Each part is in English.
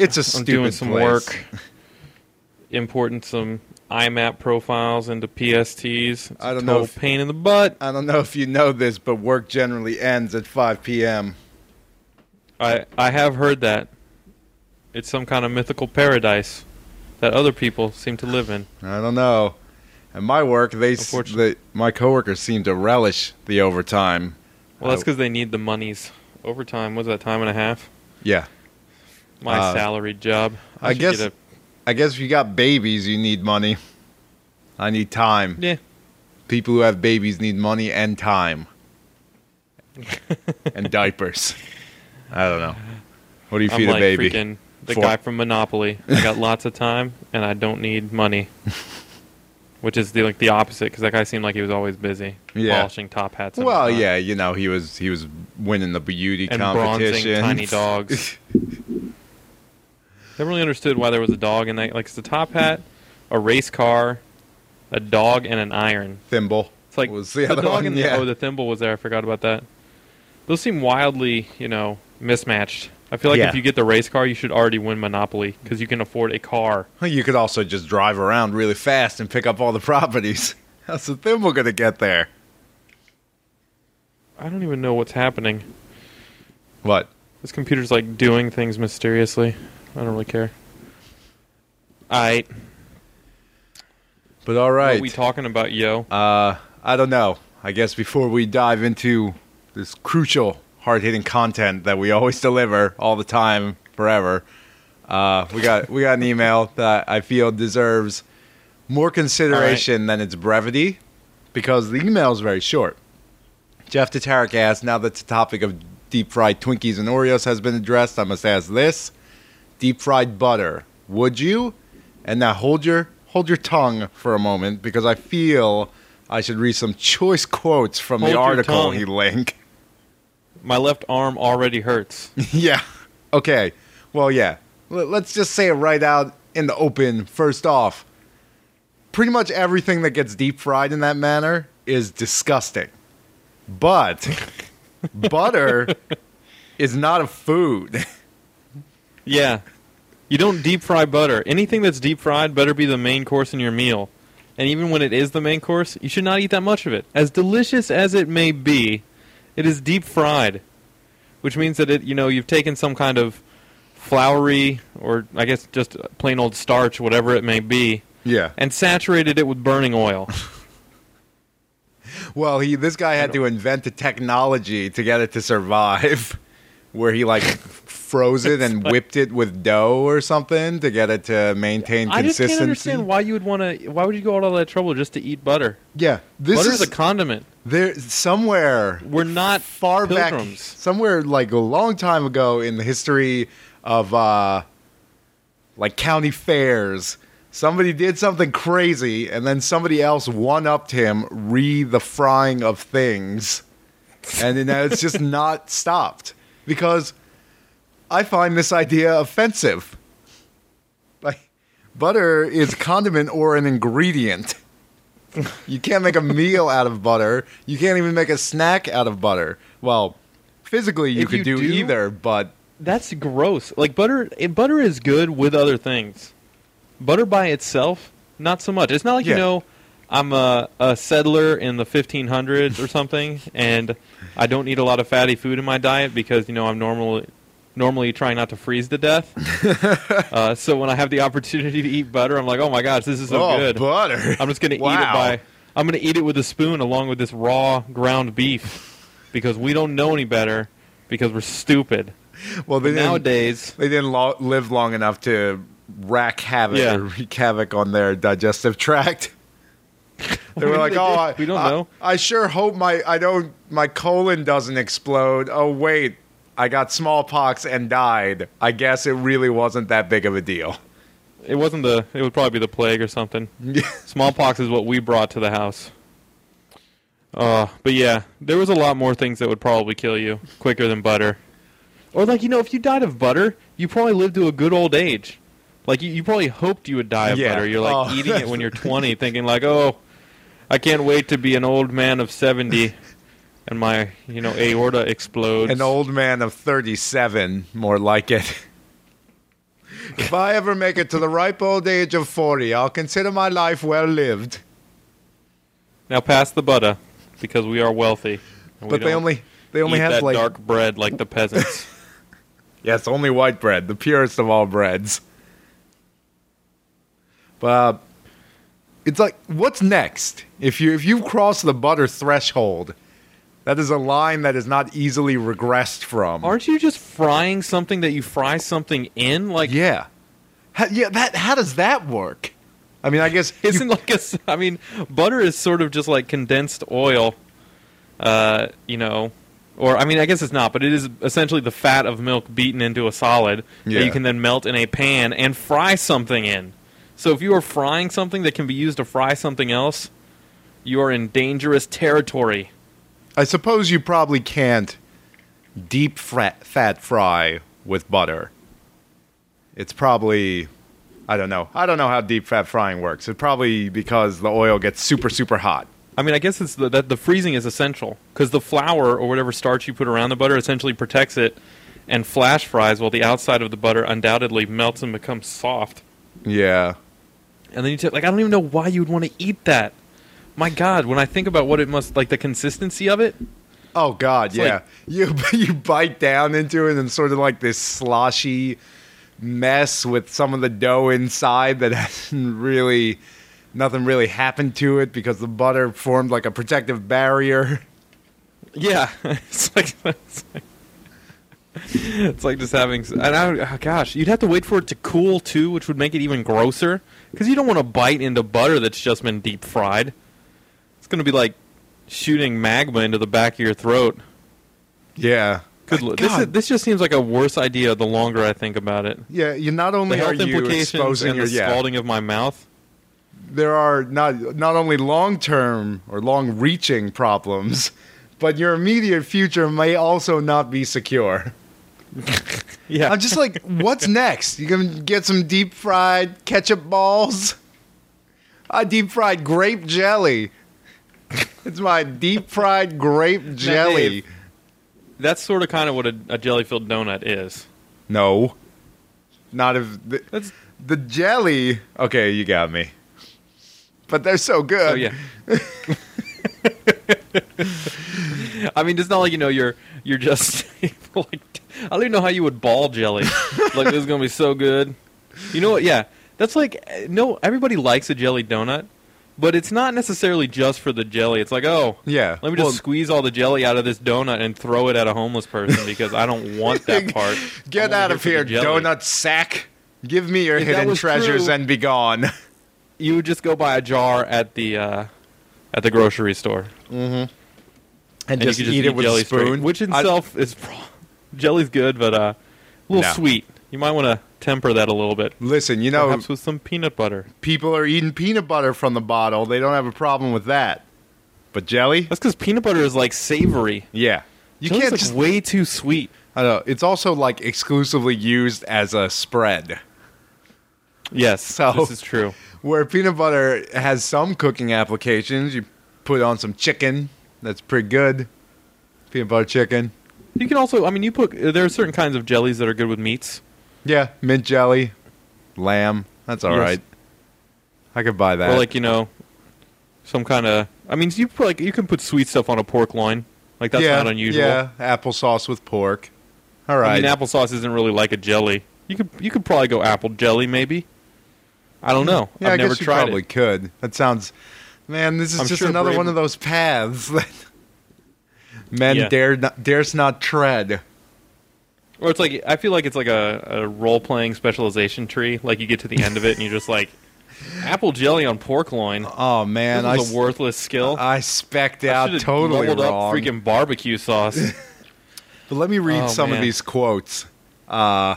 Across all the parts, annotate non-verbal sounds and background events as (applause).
It's a (laughs) I'm doing some place. work, importing some IMAP profiles into PSTs. It's I don't know if- pain in the butt. I don't know if you know this, but work generally ends at 5 p.m. I I have heard that. It's some kind of mythical paradise that other people seem to live in. I don't know. At my work, they s- Unfortunately. the, my coworkers seem to relish the overtime. Well, that's because they need the monies. Overtime was that time and a half? Yeah, My Uh, salaried job. I should guess- get I guess if you got babies, you need money. I need time. yeah. People who have babies need money and time. and (laughs) diapers. I don't know. What do you I'm feed like a baby? freaking the For- guy from Monopoly. I got (laughs) lots of time and I don't need money. (laughs) Which is the like the opposite because that guy seemed like he was always busy Yeah. polishing top hats. Well, yeah, you know, he was he was winning the beauty and bronzing competition. tiny dogs. I never really understood why there was a dog in that. Like it's a top hat, a race car, a dog, and an iron. Thimble. It's like was the the, other dog one, and the yeah. oh the thimble was there. I forgot about that. Those seem wildly, you know, mismatched. I feel like Yeah. if you get the race car, you should already win Monopoly because you can afford a car. You could also just drive around really fast and pick up all the (laughs) properties. How's the thimble gonna get there? I don't even know what's happening. What? This computer's like doing things mysteriously. I don't really care. Alright, But all right. what are we talking about, yo? Uh, I don't know. I guess before we dive into this crucial, hard hitting content that we always (laughs) deliver all the time, forever, uh, we got we got an email that I feel deserves more consideration than its brevity, because the email is very short. Jeff Tatarik asks, now that the topic of deep fried Twinkies and Oreos has been addressed, I must ask this: deep fried butter, would you? And now hold your hold your tongue for a moment because I feel I should read some choice quotes from Hold the article he linked. My left arm already hurts. (laughs) yeah. Okay. Well, yeah. L- let's just say it right out in the open. First off, pretty much everything that gets deep fried in that manner is disgusting. But (laughs) butter is not a food. Yeah. You don't deep fry butter. Anything that's deep fried better be the main course in your meal. And even when it is the main course, you should not eat that much of it. As delicious as it may be, it is deep fried, which means that it, you know, you've taken some kind of floury or I guess just plain old starch, whatever it may be, Yeah. and saturated it with burning oil. (laughs) Well, he this guy had to invent the technology to get it to survive, (laughs) where he like froze it and whipped it with dough or something to get it to maintain consistency. I just can't understand why you would want to. Why would you go all that trouble just to eat butter? Yeah, this Butter is a condiment. there somewhere We're not far back, pilgrims. somewhere like a long time ago in the history of uh, like county fairs. Somebody did something crazy, and then somebody else one upped him re the frying of things, and then it's just (laughs) not stopped because I find this idea offensive. Like butter is condiment or an ingredient. You can't make a meal out of butter. You can't even make a snack out of butter. Well, physically you If could you do, do- either, but That's gross. Like butter, eh, butter is good with other things. Butter by itself, not so much. It's not like Yeah. you know, I'm a, a settler in the 1500s or something, and I don't eat a lot of fatty food in my diet because you know I'm normally normally trying not to freeze to death. (laughs) uh, so when I have the opportunity to eat butter, I'm like, oh my gosh, this is so oh, good. butter. I'm just gonna eat it by. I'm gonna eat it with a spoon along with this raw ground beef because we don't know any better because we're stupid. well, they nowadays, they didn't lo- live long enough to rack havoc Yeah. or wreak havoc on their digestive tract. (laughs) They were like, "Oh. I, We don't I- know." I sure hope my I don't my colon doesn't explode. Oh wait, I got smallpox and died. I guess it really wasn't that big of a deal." it wasn't the. It would probably be the plague or something. (laughs) Smallpox is what we brought to the house. Uh, but yeah, there was a lot more things that would probably kill you quicker than butter. Or like you know, if you died of butter, you probably lived to a good old age. Like you, you probably hoped you would die of Yeah. butter. You're like Oh. eating it when you're (laughs) 20, thinking like, oh, I can't wait to be an old man of 70, and my you know aorta explodes. An old man of 37, more like it. if I ever make it to the ripe old age of 40, I'll consider my life well lived. Now pass the butter, because we are wealthy. we But they only they only have that like dark bread like the peasants. (laughs) yes, only white bread, the purest of all breads. But uh, it's like, what's next? If you if you cross the butter threshold, that is a line that is not easily regressed from. Aren't you just frying something that you fry something in? Like, yeah, how, yeah. That how does that work? I mean, I guess (laughs) you- isn't like a. I mean, butter is sort of just like condensed oil, uh, you know, or I mean, I guess it's not, but it is essentially the fat of milk beaten into a solid Yeah. that you can then melt in a pan and fry something in. So if you are frying something that can be used to fry something else, you are in dangerous territory. I suppose you probably can't deep fat, fat fry with butter. It's probably I don't know. I don't know how deep fat frying works. It's probably because the oil gets super super hot. I mean, I guess it's the, that the freezing is essential because the flour or whatever starch you put around the butter essentially protects it and flash fries while the outside of the butter undoubtedly melts and becomes soft. Yeah. And then you take like I don't even know why you would want to eat that. My God, when I think about what it must like the consistency of it, Oh God, yeah. like- you (laughs) you bite down into it and sort of like this sloshy mess with some of the dough inside that (laughs) hasn't really nothing really happened to it because the butter formed like a protective barrier. (laughs) yeah, it's like it's like, it's like just having. And I, oh, gosh, you'd have to wait for it to cool too, which would make it even grosser because you don't want to bite into butter that's just been deep fried. It's going to be like shooting magma into the back of your throat. Yeah. Good. lo- This, is, this just seems like a worse idea the longer I think about it. Yeah, you not The only are health you implications exposing and your the yeah, scalding of my mouth. there are not not only long term or long reaching problems, but your immediate future may also not be secure. (laughs) Yeah, I'm just like, what's (laughs) next? You gonna get some deep fried ketchup balls? I deep fried grape jelly. (laughs) It's my deep fried grape jelly. Dave. That's sort of kind of what a, a jelly filled donut is. No, not if the, That's the jelly. Okay, you got me. But they're so good. oh yeah. (laughs) I mean, it's not like you know you're you're just (laughs) like I don't even know how you would ball jelly. like this is gonna be so good. You know what? Yeah, that's like no. Everybody likes a jelly donut, but it's not necessarily just for the jelly. It's like oh. Yeah. Let me just Well, squeeze all the jelly out of this donut and throw it at a homeless person because I don't want that (laughs) part. Get out of here, donut sack. Give me your If hidden treasures true- and be gone. (laughs) You would just go buy a jar at the uh, at the grocery store. and, and just, you could eat it with jelly a spoon. straight, which I- itself is pro- jelly's good, but uh, a little No. sweet. You might want to temper that a little bit, listen, you know, perhaps with some peanut butter. people are eating peanut butter from the bottle. They don't have a problem with that. But jelly, That's because peanut butter is like savory. yeah, you Jelly's, can't like, just. way too sweet. I don't know. It's also like exclusively used as a spread. Yes, So- this is true. (laughs) Where peanut butter has some cooking applications, you put on some chicken. That's pretty good. Peanut butter chicken. You can also, I mean, you put there are certain kinds of jellies that are good with meats. Yeah, mint jelly, lamb. That's all Yes. right. I could buy that. Or like you know, some kind of. I mean, you put like you can put sweet stuff on a pork loin. Like that's yeah, not unusual. Yeah, applesauce with pork. All right. I mean, applesauce isn't really like a jelly. You could you could probably go apple jelly, maybe. I don't hmm. know. yeah, I've I never guess you tried probably it. could. That sounds. Man, this is I'm just sure another Brave- one of those paths (laughs) that men Yeah. dare not, dares not tread. Or it's like I feel like it's like a, a role playing specialization tree. Like you get to the end of it and you're just like, apple jelly on pork loin. Oh man, I, this is a worthless skill. I specked I out should've totally wrong. up freaking barbecue sauce. (laughs) (laughs) But let me read Oh, some of these quotes. Uh,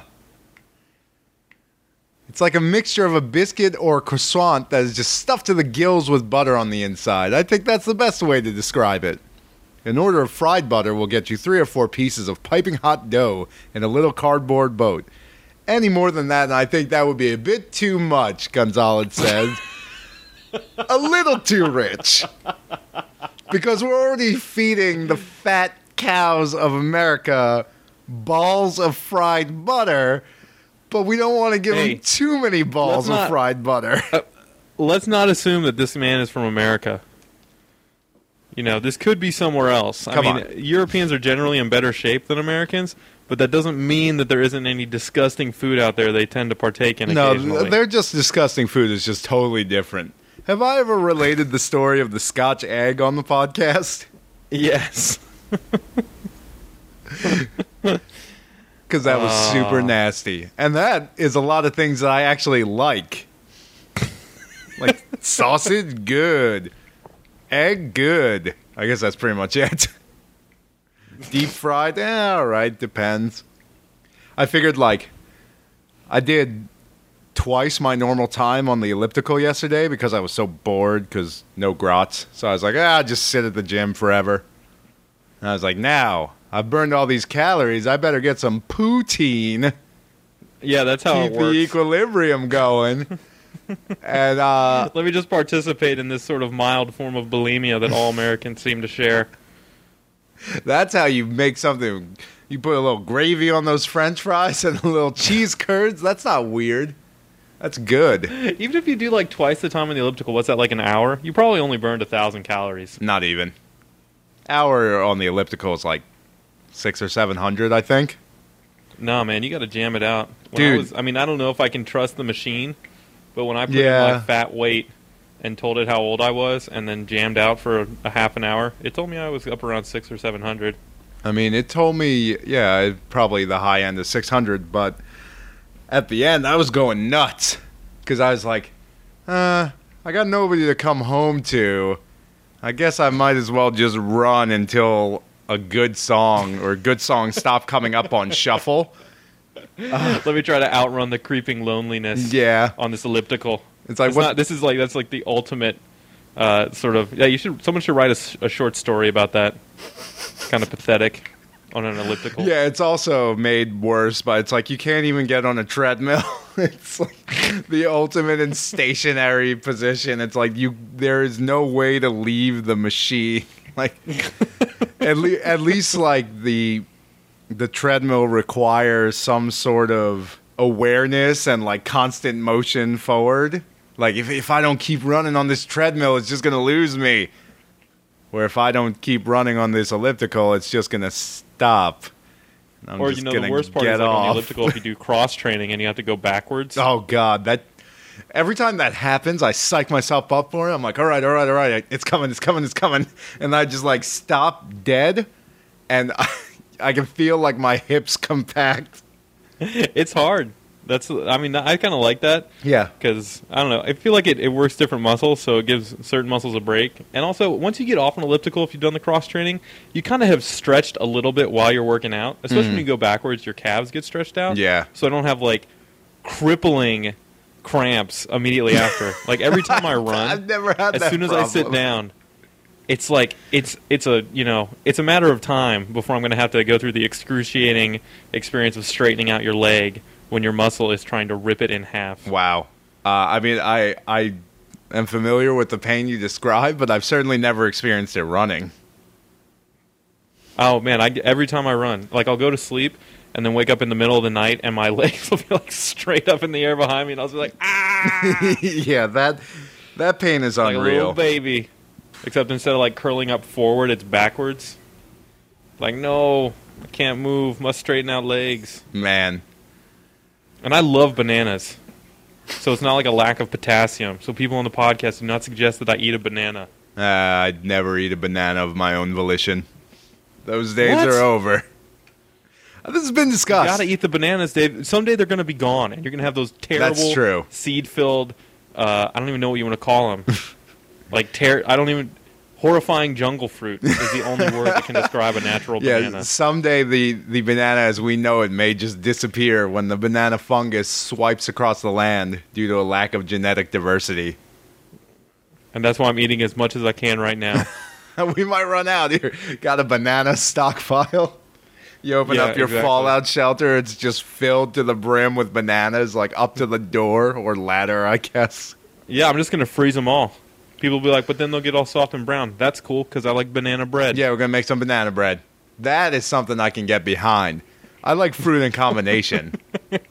it's like a mixture of a biscuit or a croissant that is just stuffed to the gills with butter on the inside. I think that's the best way to describe it. An order of fried butter will get you three or four pieces of piping hot dough in a little cardboard boat. Any more than that, and I think that would be a bit too much, Gonzalez says. a little too rich. Because we're already feeding the fat cows of America balls of fried butter, but we don't want to give Hey, him too many balls of not- fried butter. (laughs) Let's not assume that this man is from America. You know, this could be somewhere else. Come I mean, on. Europeans are generally in better shape than Americans, but that doesn't mean that there isn't any disgusting food out there they tend to partake in no, they're just disgusting food is just totally different. Have I ever related the story of the Scotch egg on the podcast? yes. (laughs) Because that was Ah. super nasty. And that is a lot of things that I actually like. like (laughs) sausage, good. Egg, good. I guess that's pretty much it. (laughs) Deep fried, eh, all right, depends. I figured like I did twice my normal time on the elliptical yesterday because I was so bored because no grots. So I was like, ah, just sit at the gym forever. And I was like, now I've burned all these calories. I better get some poutine. Yeah, that's how Keep it the equilibrium going. (laughs) and uh, (laughs) Let me just participate in this sort of mild form of bulimia that all Americans seem to share. that's how you make something. You put a little gravy on those French fries and a little cheese curds. That's not weird. That's good. Even if you do like twice the time on the elliptical, what's that like an hour? You probably only burned a thousand calories. Not even. Hour on the elliptical is like six or seven hundred, I think. No, man, you got to jam it out. When Dude. I, was, I mean, I don't know if I can trust the machine, but when I put Yeah. in my fat weight and told it how old I was, and then jammed out for a, a half an hour, it told me I was up around six or seven hundred. I mean, it told me, yeah, probably the high end of 600, but at the end, I was going nuts because I was like, uh, I got nobody to come home to. I guess I might as well just run until a good song or a good song stop coming up on shuffle. (laughs) Let me try to outrun the creeping loneliness Yeah, on this elliptical. it's like It's not, this is like that's like the ultimate uh, sort of yeah. You should someone should write a short story about that. kind of pathetic on an elliptical. yeah, it's also made worse, but it's like you can't even get on a treadmill. (laughs) it's like the ultimate in stationary position. It's like you there is no way to leave the machine. (laughs) Like at, le- at least like the the treadmill requires some sort of awareness and like constant motion forward. Like if if I don't keep running on this treadmill, it's just gonna lose me. Where if I don't keep running on this elliptical, it's just gonna stop. I'm or you know the worst part is like on the elliptical if you do (laughs) cross training and you have to go backwards. Oh God, that every time that happens, I psych myself up for it. I'm like, all right, all right, all right, it's coming, it's coming, it's coming, and I just like stop dead, and (laughs) I, I can feel like my hips (laughs) compact. it's hard. That's I mean I kind of like that Yeah, because I don't know. I feel like it, it works different muscles, so it gives certain muscles a break. And also, once you get off an elliptical, if you've done the cross training, you kind of have stretched a little bit while you're working out. Especially when you go backwards, your calves get stretched out. Mm. yeah. So I don't have like crippling cramps immediately after. like every (laughs) time I run, I've never had as soon as I sit down, it's like it's it's a you know it's a matter of time before I'm going to have to go through the excruciating experience of straightening out your leg when your muscle is trying to rip it in half. Wow. Uh, I mean, I I am familiar with the pain you describe, but I've certainly never experienced it running. Oh man, I every time I run, like I'll go to sleep and then wake up in the middle of the night and my (laughs) legs will be like straight up in the air behind me and I'll be like ah (laughs) yeah, that that pain is like unreal. baby. Except instead of like curling up forward, it's backwards. Like no, I can't move. Must straighten out legs. Man, And I love bananas. So it's not like a lack of potassium. So people on the podcast do not suggest that I eat a banana. uh, I'd never eat a banana of my own volition. Those days What? are over. Uh, This has been discussed. You gotta eat the bananas, Dave. Someday they're gonna be gone, and you're gonna have those terrible, true. seed-filled. Uh, I don't even know what you want to call them. (laughs) like ter- I don't even. Horrifying jungle fruit is the only word that can describe a natural yeah, banana. someday the, the banana as we know it may just disappear when the banana fungus swipes across the land due to a lack of genetic diversity. And that's why I'm eating as much as I can right now. (laughs) we might run out here. Got a banana stockpile? You open Yeah, up your exactly. fallout shelter, it's just filled to the brim with bananas, like up to the door or ladder, I guess. yeah, I'm just gonna freeze them all. People will be like, but then they'll get all soft and brown. That's cool because I like banana bread. Yeah, we're gonna make some banana bread. That is something I can get behind. I like fruit in combination.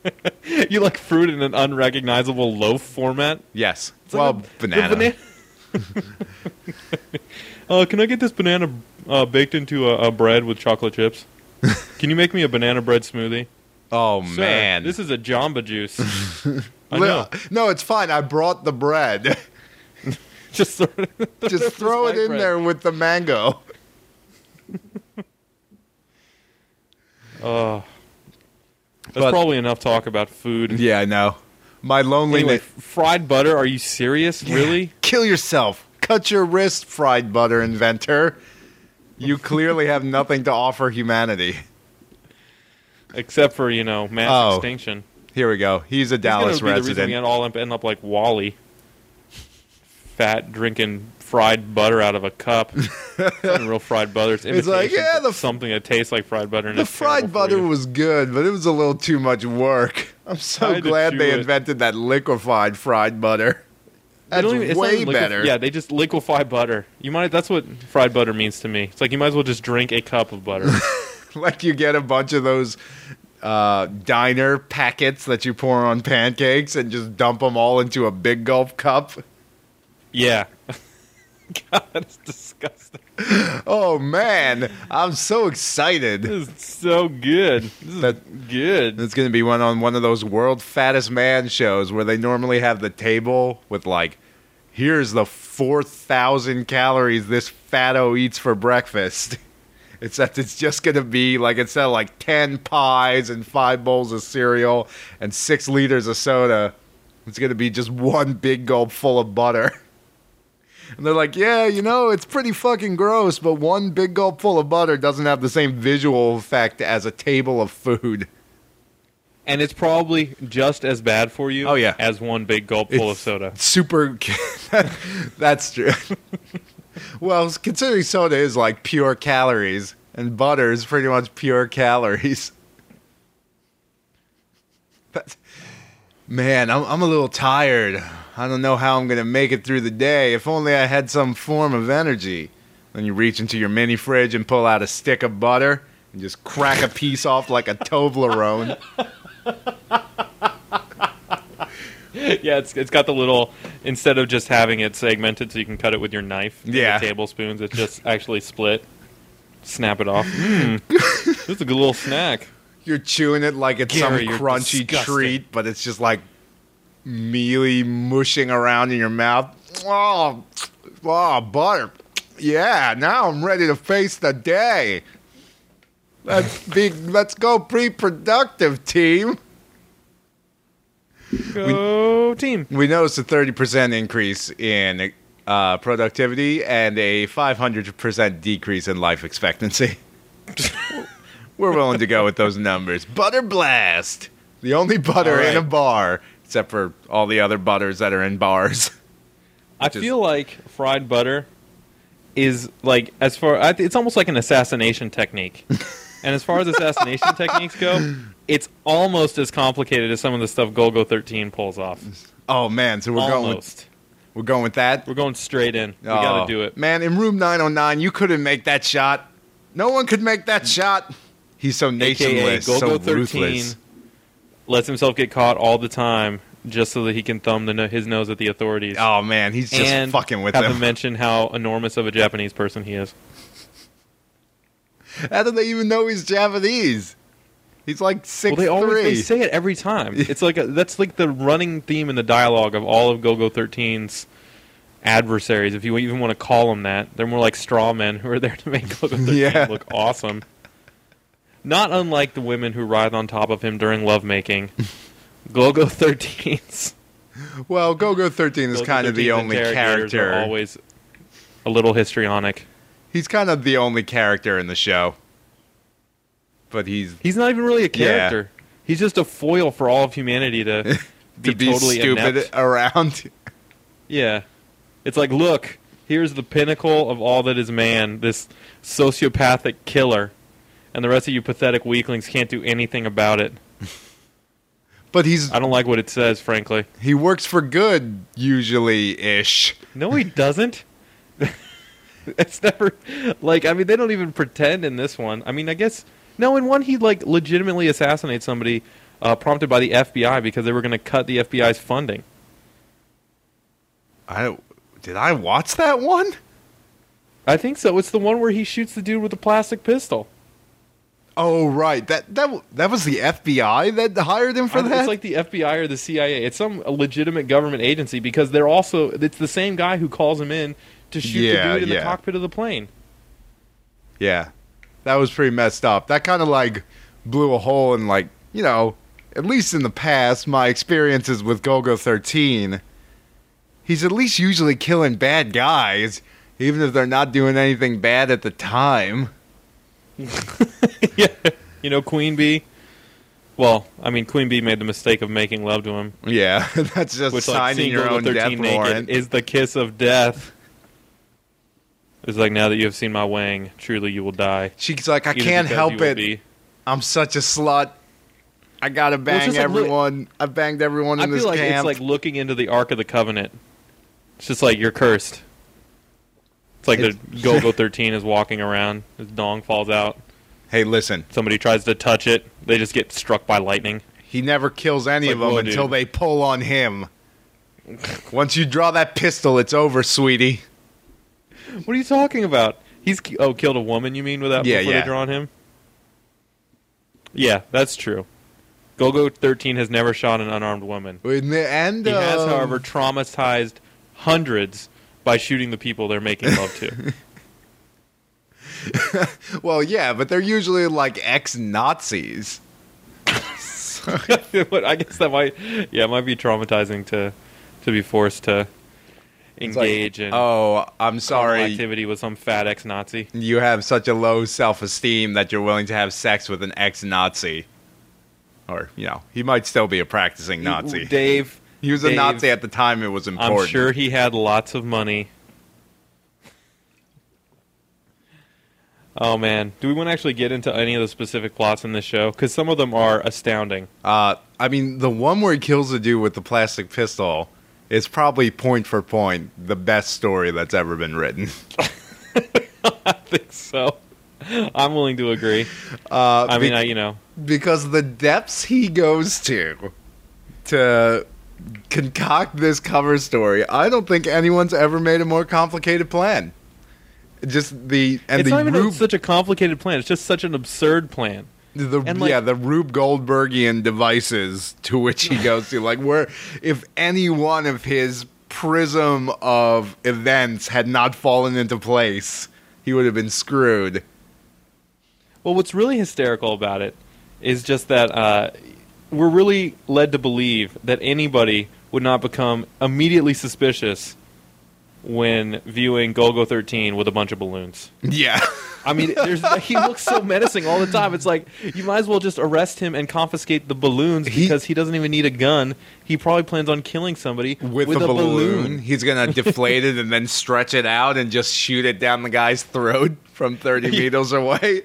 (laughs) you like fruit in an unrecognizable loaf format? Yes. It's like well, a- the banana. (laughs) uh, can I get this banana uh, baked into a, a bread with chocolate chips? (laughs) Can you make me a banana bread smoothie? Oh Sir, man. this is a Jamba Juice. I know. No, it's fine. I brought the bread. Just sort of Just throw it in bread. there with the mango. (laughs) (laughs) Oh, that's But- probably enough talk about food. Yeah, I know. My loneliness. Anyway, fried butter? Are you serious? Really? Kill yourself. Cut your wrist, fried butter inventor. You clearly have nothing to offer humanity. Except for you know mass Oh. extinction. Here we go. He's a He's Dallas gonna be the reason we resident. all end up like WALL-E, fat drinking fried butter out of a cup. (laughs) Real fried butter. It's, It's like, yeah, the something that tastes like fried butter. And The fried butter was good, but it was a little too much work. (laughs) I'm so glad they it. invented that liquefied fried butter. That's even- it's way better. Yeah, they just liquefy butter. You might. That's what fried butter means to me. It's like you might as well just drink a cup of butter. (laughs) like you get a bunch of those uh, diner packets that you pour on pancakes and just dump them all into a big gulp cup. Yeah. (laughs) God, it's disgusting. Oh man, I'm so excited. This is so good. This is That- good. It's going to be one on one of those world fattest man shows where they normally have the table with like, here's the 4,000 calories this fatto eats for breakfast. (laughs) Except it's just going to be like instead of like 10 pies and five bowls of cereal and six liters of soda, it's going to be just one big gulp full of butter. (laughs) And they're like, yeah, you know, it's pretty fucking gross, but one big gulp full of butter doesn't have the same visual effect as a table of food. And it's probably just as bad for you Oh, yeah. as one big gulp full of soda. Super. (laughs) that's true. well, considering soda is like pure calories, and butter is pretty much pure calories. That's, man, I'm, I'm a little tired. I don't know how I'm going to make it through the day. If only I had some form of energy. Then you reach into your mini fridge and pull out a stick of butter and just crack a piece off like a Toblerone. (laughs) yeah, it's it's got the little instead of just having it segmented so you can cut it with your knife. Yeah. tablespoons. It's just (laughs) actually split. Snap it off. Mm. this is a good little snack. You're chewing it like it's Gary, some crunchy disgusting. treat, but it's just like mealy mushing around in your mouth. Oh, oh, butter. Yeah, now I'm ready to face the day. Let's be. Let's go pre-productive, team. Go team. We noticed a 30% increase in uh, productivity and a 500% decrease in life expectancy. (laughs) We're willing to go with those numbers. Butter Blast! The only butter right. in a bar, except for all the other butters that are in bars. I is- feel like fried butter is like as far I th- it's almost like an assassination technique. (laughs) and as far as assassination techniques go, it's almost as complicated as some of the stuff Golgo 13 pulls off. Oh man, so we're going with, we're going with that. We're going straight in. We Oh, got to do it. Man, in room 909, you couldn't make that shot. No one could make that shot. He's so AKA nationless, so Golgo 13 ruthless. Lets himself get caught all the time just so that he can thumb the his nose at the authorities. Oh man, he's just and fucking with have them. him mention how enormous of a Japanese person he is. (laughs) How do they even know he's Japanese? He's like six well, they always three. they say it every time. (laughs) It's like a, that's like the running theme in the dialogue of all of Golgo 13's adversaries. If you even want to call them that, they're more like straw men who are there to make Golgo 13 (laughs) Yeah. look awesome. Not unlike the women who writhe on top of him during lovemaking. (laughs) Golgo 13's well, Golgo 13 is Golgo kind of the only character. always a little histrionic. He's kind of the only character in the show. But he's He's not even really a Yeah. character. He's just a foil for all of humanity to (laughs) be, be totally stupid inept. around. (laughs) Yeah. It's like, look, here's the pinnacle of all that is man, this sociopathic killer. And the rest of you pathetic weaklings can't do anything about it. (laughs) But he's I don't like what it says, frankly. he works for good usually ish. No, he doesn't. (laughs) it's never like I mean they don't even pretend in this one. I mean I guess no in one he like legitimately assassinates somebody uh, prompted by the FBI because they were going to cut the FBI's funding. I did I watch that one? I think so. It's the one where he shoots the dude with the plastic pistol. Oh right, that that that was the FBI that hired him for I- that. It's like the FBI or the CIA. It's some legitimate government agency because they're also it's the same guy who calls him in to shoot Yeah, the dude in yeah. the cockpit of the plane. yeah, that was pretty messed up. That kind of like blew a hole in like you know, at least in the past, my experiences with Golgo thirteen. He's at least usually killing bad guys, even if they're not doing anything bad at the time. (laughs) yeah, you know Queen Bee. Well, I mean Queen Bee made the mistake of making love to him, Yeah, (laughs) that's just which like signing seeing your own death warrant. is the kiss of death. It's like now that you have seen my wang, truly you will die. She's like, I can't help it. be- I'm such a slut. I gotta bang like, everyone. I banged everyone I in feel this like camp. it's like looking into the Ark of the Covenant. It's just like you're cursed. It's like the Golgo 13 is walking around. His dong falls out. hey, listen, Somebody tries to touch it. They just get struck by lightning. he never kills any It's of them whoa, until dude. they pull on him. (laughs) Once you draw that pistol, it's over, sweetie. What are you talking about? He's ki- oh killed a woman. You mean without Yeah, before yeah. they draw on him? Yeah, that's true. Golgo 13 has never shot an unarmed woman. In the end, He has, um, however, traumatized hundreds by shooting the people they're making love to. (laughs) well, yeah, but they're usually like ex-Nazis. (laughs) But I guess that might, yeah, it might be traumatizing to to be forced to It's like, engage in oh, I'm sorry. activity with some fat ex-Nazi. You have such a low self-esteem that you're willing to have sex with an ex-Nazi. Or, you know, he might still be a practicing Nazi. Dave, He was a Nazi at the time it was important. I'm sure he had lots of money. Oh man, do we want to actually get into any of the specific plots in this show? Because some of them are astounding. Uh, I mean, the one where he kills the dude with the plastic pistol is probably point for point the best story that's ever been written. (laughs) I think so. I'm willing to agree. Uh, I mean, be- I, you know, because the depths he goes to to concoct this cover story, I don't think anyone's ever made a more complicated plan. Just the and it's the not even Rube, such a complicated plan. It's just such an absurd plan. the like- yeah the Rube Goldbergian devices to which he goes to, like where if any one of his prism of events had not fallen into place, he would have been screwed. Well, what's really hysterical about it is just that uh, we're really led to believe that anybody would not become immediately suspicious when viewing Golgo 13 with a bunch of balloons. Yeah. I mean, there's, (laughs) he looks so menacing all the time. It's like you might as well just arrest him and confiscate the balloons because he doesn't even need a gun. He probably plans on killing somebody with, with a, a balloon. He's gonna (laughs) deflate it and then stretch it out and just shoot it down the guy's throat from thirty (laughs) meters away.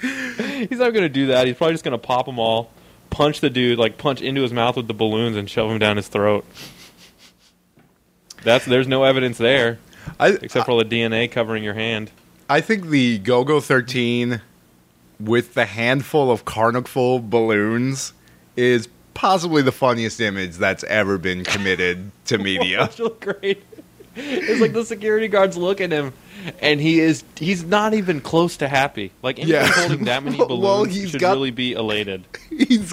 He's not going to do that. He's probably just going to pop them all, punch the dude, like punch into his mouth with the balloons, and shove him down his throat. That's there's no evidence there I except for the DNA covering your hand. I think the Golgo thirteen with the handful of carnival balloons is possibly the funniest image that's ever been committed to (laughs) media. Really great. It's like the security guards look at him, and he is he's not even close to happy. Like anyone Yeah. holding that many (laughs) Well, balloons he's should got- really be elated. (laughs) he's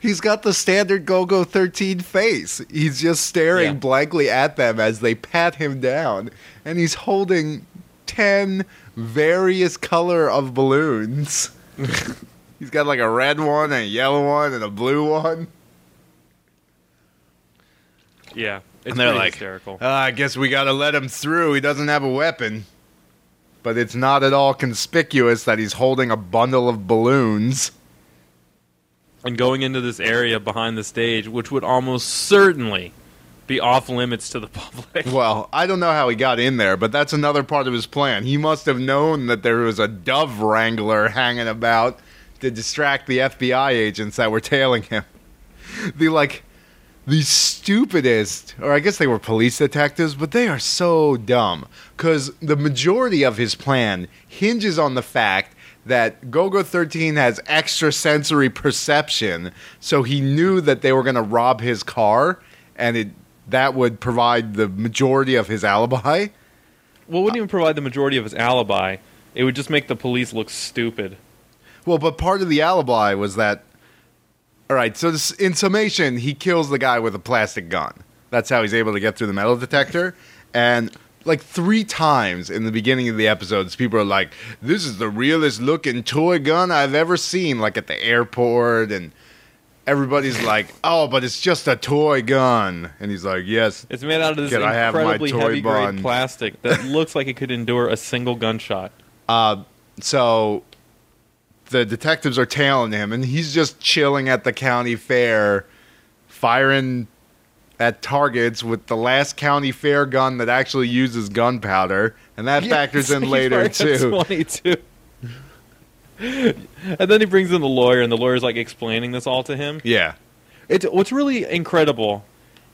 he's got the standard Golgo 13 face. He's just staring Yeah. blankly at them as they pat him down, and he's holding 10 various color of balloons. (laughs) he's got like a red one, and a yellow one, and a blue one. Yeah, it's And they're like, hysterical. "Ah, I guess we gotta let him through. He doesn't have a weapon. But it's not at all conspicuous that he's holding a bundle of balloons. and going into this area behind the stage, which would almost certainly be off limits to the (laughs) public. Well, I don't know how he got in there, but that's another part of his plan. He must have known that there was a dove wrangler hanging about to distract the FBI agents that were tailing him. (laughs) The like the stupidest, or I guess they were police detectives, but they are so dumb because the majority of his plan hinges on the fact that Golgo 13 has extrasensory perception, so he knew that they were going to rob his car, and it that would provide the majority of his alibi. Well, it wouldn't even provide the majority of his alibi. It would just make the police look stupid. Well, but part of the alibi was that. All right, so this, in summation, he kills the guy with a plastic gun. That's how he's able to get through the metal detector. And like three times in the beginning of the episodes, people are like, "This is the realest looking toy gun I've ever seen." Like at the airport, and everybody's like, "Oh, but it's just a toy gun," and he's like, "Yes." It's made out of this Can I have my incredibly heavy grade plastic that looks like it could endure a single gunshot. Uh, so the detectives are tailing him, and he's just chilling at the county fair, firing at targets with the last county fair gun that actually uses gunpowder, and that factors (laughs) in later too. too. (laughs) and then he brings in the lawyer, and the lawyer's like explaining this all to him. Yeah, It's what's really incredible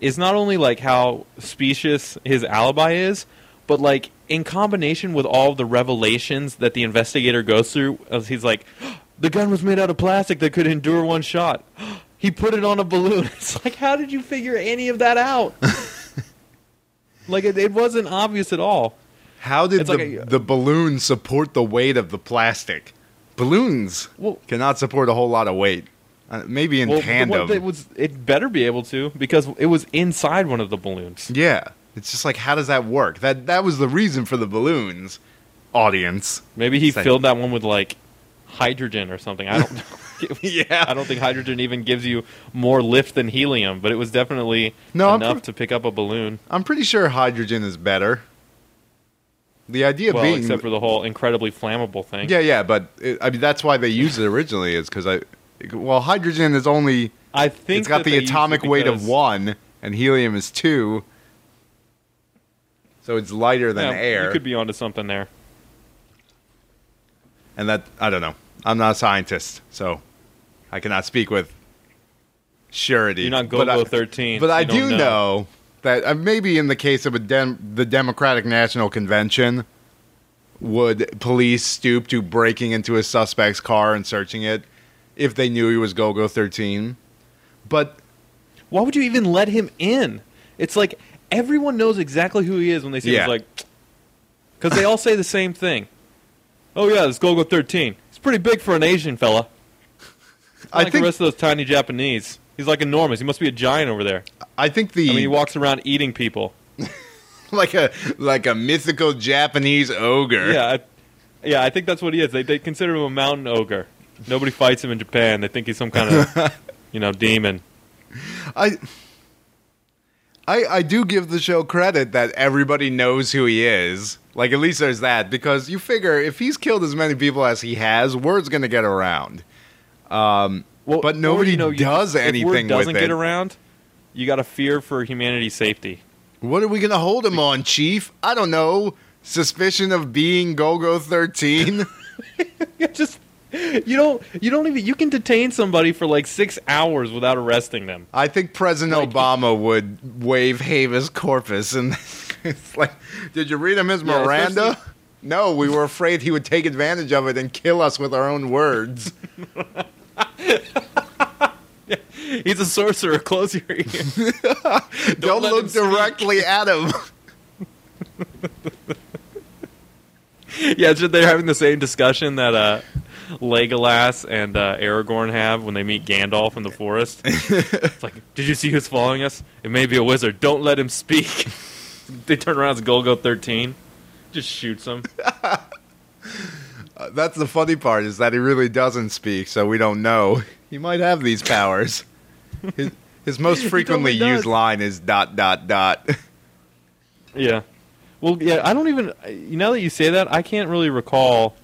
is not only like how specious his alibi is, but like in combination with all the revelations that the investigator goes through, as he's like, (gasps) the gun was made out of plastic that could endure one shot. (gasps) He put it on a balloon. (laughs) It's like, how did you figure any of that out? (laughs) like it, it wasn't obvious at all. how did It's the, like a- the balloon support the weight of the plastic? Balloons Well- cannot support a whole lot of weight. Uh, maybe in Well, tandem. it was it better be able to because it was inside one of the balloons. yeah, it's just like how does that work? That that was the reason for the balloons. Audience. Maybe he filled that one with like hydrogen or something. I don't (laughs) know. (laughs) Yeah. I don't think hydrogen even gives you more lift than helium, but it was definitely No, enough pre- to pick up a balloon. I'm pretty sure hydrogen is better. The idea Well, being, except for the whole incredibly flammable thing. yeah, yeah, but it, I mean that's why they used it originally is because I, well, hydrogen is only I think it's got the atomic weight of one, and helium is two, so it's lighter than Yeah, air. You could be onto something there. and that I don't know. I'm not a scientist, so I cannot speak with surety. You're not But I- Golgo 13. But I do know. know. that uh, maybe in the case of a dem- the Democratic National Convention, would police stoop to breaking into a suspect's car and searching it if they knew he was Golgo 13? But Why would you even let him in? It's like everyone knows exactly who he is when they see him. It's like because they all say the same thing. Oh yeah, this Golgo 13. He's pretty big for an Asian fella. I like think the rest of those tiny Japanese. He's like enormous. He must be a giant over there. I think the I mean, he walks around eating people. (laughs) like a like a mythical Japanese ogre. Yeah, I, yeah. I think that's what he is. They they consider him a mountain ogre. Nobody fights him in Japan. They think he's some kind of (laughs) you know demon. I, I I do give the show credit that everybody knows who he is. Like at least there's that because you figure if he's killed as many people as he has, word's gonna get around. Um, Well, but nobody you know, you- does if word anything doesn't with get around. You got to fear for humanity's safety. What are we gonna hold him on, Chief? I don't know. Suspicion of being Golgo thirteen. (laughs) Just you don't you don't even you can detain somebody for like six hours without arresting them. I think President Like- Obama would waive habeas corpus, and (laughs) it's like, did you read him his Yeah, Miranda? No, we were afraid he would take advantage of it and kill us with our own words. (laughs) He's a sorcerer. Close your ears. (laughs) Don't, let look him speak. directly at him. yeah, they're having the same discussion that uh, Legolas and uh, Aragorn have when they meet Gandalf in the forest. (laughs) it's like, did you see who's following us? It may be a wizard. Don't let him speak. (laughs) they turn around as Golgo thirteen, just shoots him. (laughs) Uh, that's the funny part is that he really doesn't speak, so we don't know. He might have these powers. His, his most frequently totally does. used line is dot dot dot. Yeah. Well, yeah, I don't even. Now that you say that, I can't really recall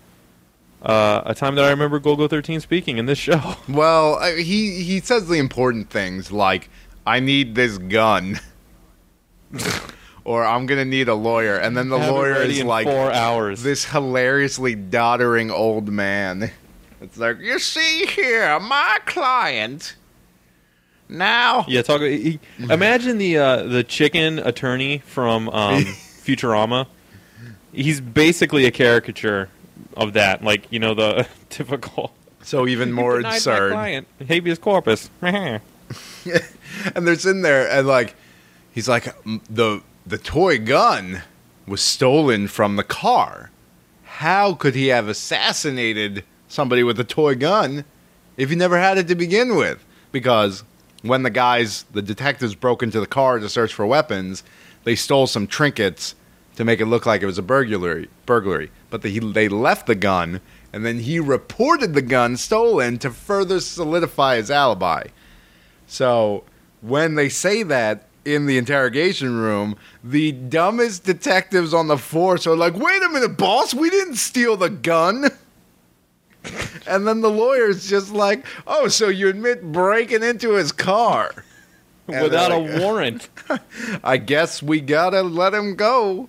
uh, a time that I remember Golgo 13 speaking in this (laughs) show. Well, I, he he says the important things like I need this gun. or I'm going to need a lawyer and then the Have lawyer is like four hours. this hilariously doddering old man. It's like, "You see here, my client now Yeah, talk. He, imagine the uh, the chicken attorney from um, (laughs) Futurama. He's basically a caricature of that, like you know the (laughs) typical. So even more absurd. client. Habeas corpus. (laughs) (laughs) and there's in there and like he's like the the toy gun was stolen from the car how could he have assassinated somebody with a toy gun if he never had it to begin with because when the guys the detectives broke into the car to search for weapons they stole some trinkets to make it look like it was a burglary burglary but they, they left the gun and then he reported the gun stolen to further solidify his alibi so when they say that in the interrogation room, the dumbest detectives on the force are like, wait a minute, boss, we didn't steal the gun. (laughs) and then the lawyer's just like, oh, so you admit breaking into his car. Without they're a warrant. (laughs) I guess we gotta let him go.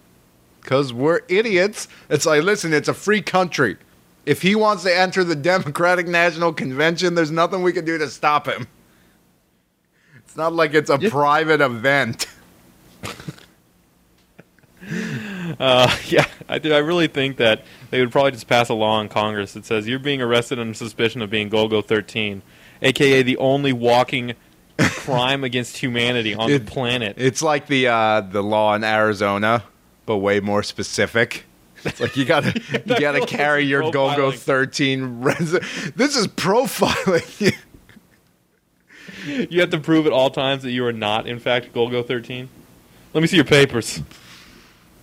Because we're idiots. It's like, listen, it's a free country. If he wants to enter the (laughs) Democratic National Convention, there's nothing we can do to stop him. It's not like it's a Yeah. private event. (laughs) Uh, yeah, I do. I really think that they would probably just pass a law in Congress that says you're being arrested on suspicion of being Golgo 13, aka the only walking (laughs) crime against humanity on It- the planet. It's like the uh, the law in Arizona, but way more specific. It's like you gotta (laughs) you gotta carry your Golgo Profiling. thirteen. Res- this is profiling. (laughs) you have to prove at all times that you are not, in fact, Golgo 13. Let me see your papers.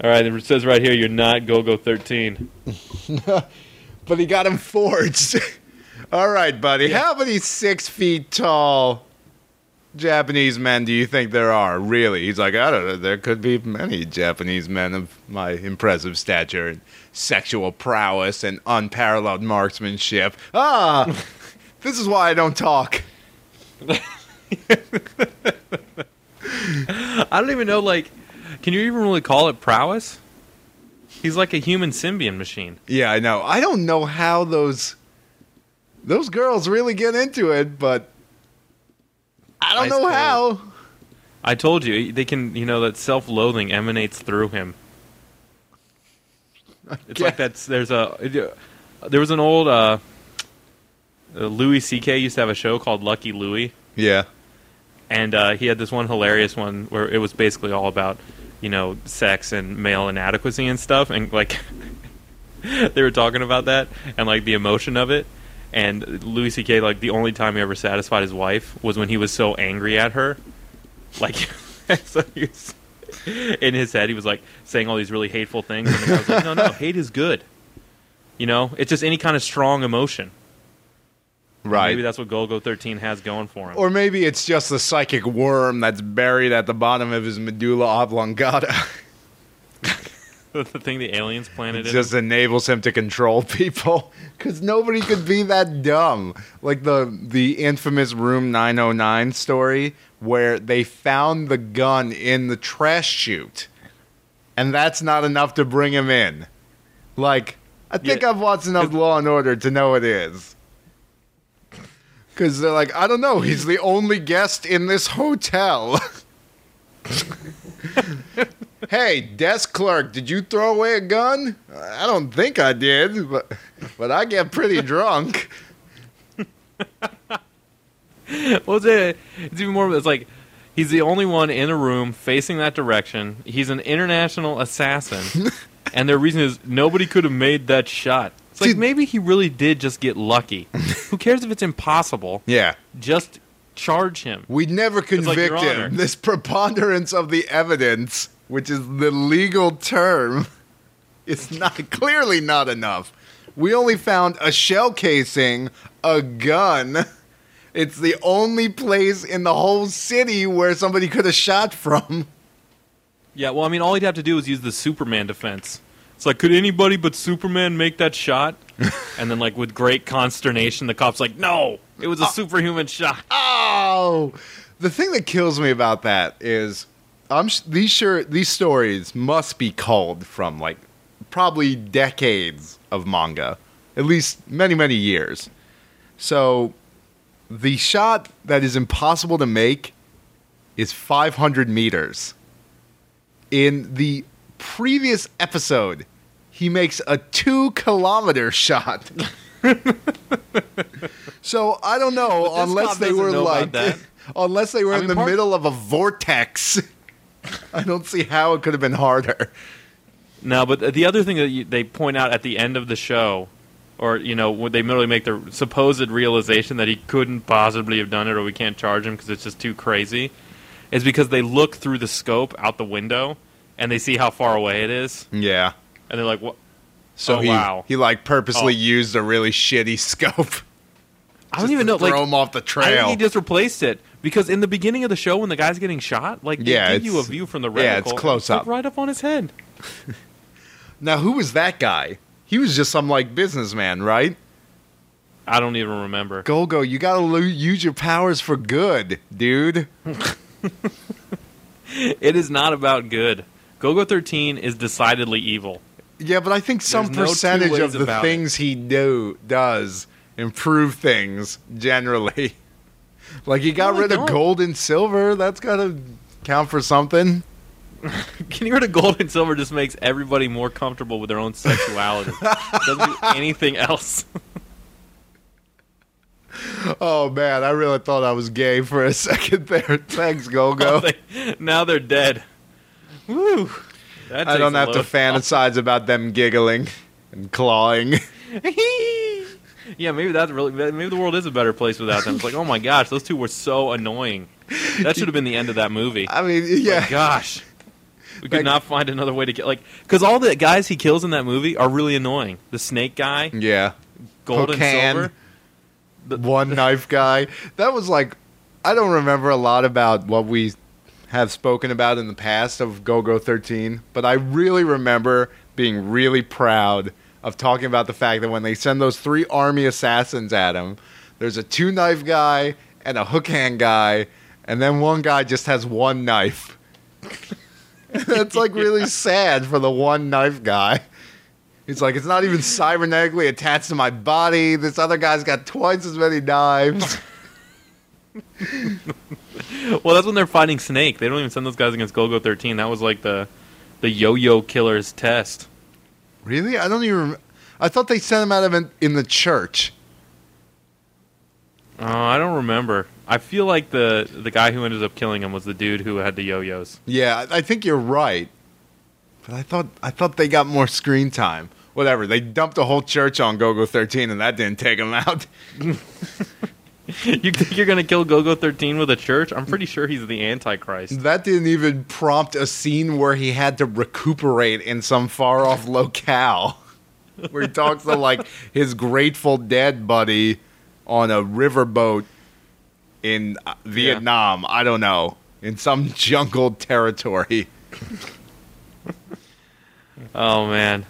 All right, it says right here you're not Golgo 13. (laughs) but he got him forged. All right, buddy. How many six feet tall Japanese men do you think there are? Really? He's like, I don't know. There could be many Japanese men of my impressive stature and sexual prowess and unparalleled marksmanship. Ah, (laughs) this is why I don't talk. (laughs) I don't even know, like, can you even really call it prowess? He's like a human symbiont machine. Yeah, I know. I don't know how those those girls really get into it, but I don't Ice know cold. how. I told you, they can, you know, that self loathing emanates through him. It's like that's, there's a, there was an old, uh, uh, Louis C.K. used to have a show called Lucky Louie. Yeah. and uh, he had this one hilarious one where it was basically all about you know sex and male inadequacy and stuff and like (laughs) they were talking about that and like the emotion of it and louis ck like the only time he ever satisfied his wife was when he was so angry at her. Like (laughs) so he was, in his head he was like saying all these really hateful things. And guy was like no no (laughs) hate is good. You know? It's just any kind of strong emotion. Right. maybe that's what golgo 13 has going for him. Or maybe it's just the psychic worm that's buried at the bottom of his medulla oblongata. (laughs) (laughs) the thing the aliens planted It in just enables him to control (laughs) people. Because nobody could be that dumb. Like the the infamous Room 909 story where they found the gun in the trash chute. And that's not enough to bring him in. Like, I think Yeah. I've watched enough Law and Order to know it is. Because they're like, I don't know, he's the only guest in this hotel. (laughs) hey, desk clerk, did you throw away a gun? I don't think I did, but but I get pretty drunk. (laughs) Well, it's, a, it's even more. Of a it's like he's the only one in a room facing that direction. He's an international assassin, (laughs) and their reason is nobody could have made that shot. It's like See- maybe he really did just get lucky. (laughs) Who cares if it's impossible? Yeah. Just charge him. We never like, convict Honor. him. This preponderance of the evidence, which is the legal term, (laughs) is not clearly not enough. We only found a shell casing, a gun. It's the only place in the whole city where somebody could have shot from. Yeah. Well, I mean, all he'd have to do is use the Superman defense. It's like, could anybody but Superman make that shot? (laughs) and then, like, with great consternation, the cop's like, "No, it was a ah. superhuman shot." Oh, the thing that kills me about that is, I'm sh- these sure these stories must be culled from like probably decades of manga, at least many many years. So, the shot that is impossible to make is 500 meters. In the previous episode, he makes a two kilometer (laughs) shot. (laughs) so I don't know unless they were know like (laughs) unless they were I in the part- middle of a vortex. I don't see how it could have been harder. No, but the other thing that you, they point out at the end of the show, or you know, when they literally make the supposed realization that he couldn't possibly have done it, or we can't charge him because it's just too crazy, is because they look through the scope out the window and they see how far away it is, Yeah. and they're like, "What?" So Oh, he wow. he like purposely Oh. used a really shitty (laughs) scope. I don't even know. Throw Like, him off the I think trail. he just replaced it because in the beginning of the show, when the guy's getting shot, like they Yeah, give you a view from the yeah, it's reticle, close like, up. right up on his head. (laughs) now, who was that guy? He was just some like businessman, right? I don't even remember. Golgo, you gotta lo- use your powers for good, dude. (laughs) It is not about good. Golgo 13 is decidedly evil. Yeah, but I think some There's percentage ways of the things he do does improve things generally. (laughs) like he got No, rid of don't. gold and silver. That's gotta count for something. (laughs) Getting rid of gold and silver just makes everybody more comfortable with their own sexuality. (laughs) Doesn't do anything else. Oh man, I really thought I was gay for a second there. Thanks, Golgo. They- now they're dead. Woo! I don't have to load fantasize about them giggling and clawing. (laughs) yeah, maybe that's really. Maybe the world is a better place without them. It's like, oh my gosh, those two were so annoying. That should have been the end of that movie. I mean, yeah. Gosh, we could Like- not find another way to get Like, because all the guys he kills in that movie are really annoying. The snake guy, Yeah. gold and silver. The- one knife guy. That was like I don't remember a lot about what we have spoken about in the past of Golgo 13, but I really remember being really proud of talking about the fact that when they send those three army assassins at him, there's a two knife guy and a hook hand guy, and then one guy just has one knife. (laughs) That's like (laughs) really sad for the one knife guy. He's like, it's not even cybernetically attached to my body. This other guy's got twice as many knives. (laughs) Well, that's when they're fighting Snake. They don't even send those guys against Golgo 13. That was like the the yo-yo killer's test. Really? I don't even. I thought they sent him out of in, in the church. Oh, I don't remember. I feel like the the guy who ended up killing him was the dude who had the yo-yos. Yeah, I think you're right. But I thought I thought they got more screen time. Whatever. They dumped a whole church on Golgo 13, and that didn't take him out. (laughs) (laughs) you think you're gonna kill Golgo 13 with a church? I'm pretty sure he's the Antichrist. That didn't even prompt a scene where he had to recuperate in some far off locale. (laughs) Where he talks to like his Grateful Dead buddy on a riverboat in uh, Vietnam. I don't know. In some jungle territory. (laughs) Oh man,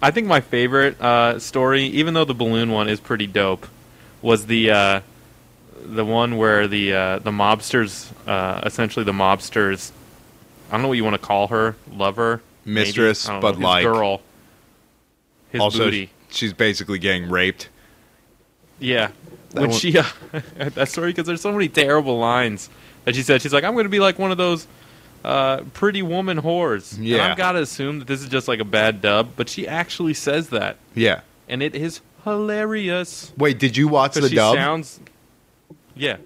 I think my favorite uh, story, even though the balloon one is pretty dope, was the uh, the one where the uh, the mobsters, uh, essentially the mobsters, I don't know what you want to call her, lover. Mistress, don't but know, his like- girl, his also, booty. she's basically getting raped. Yeah. That when one- she uh, (laughs) that story because there's so many terrible lines that she said. She's like, I'm going to be like one of those uh, pretty woman whores. And Yeah. I've got to assume that this is just like a bad dub, but she actually says that, Yeah. and it is hilarious Wait, did you watch the she dub? sounds. Yeah.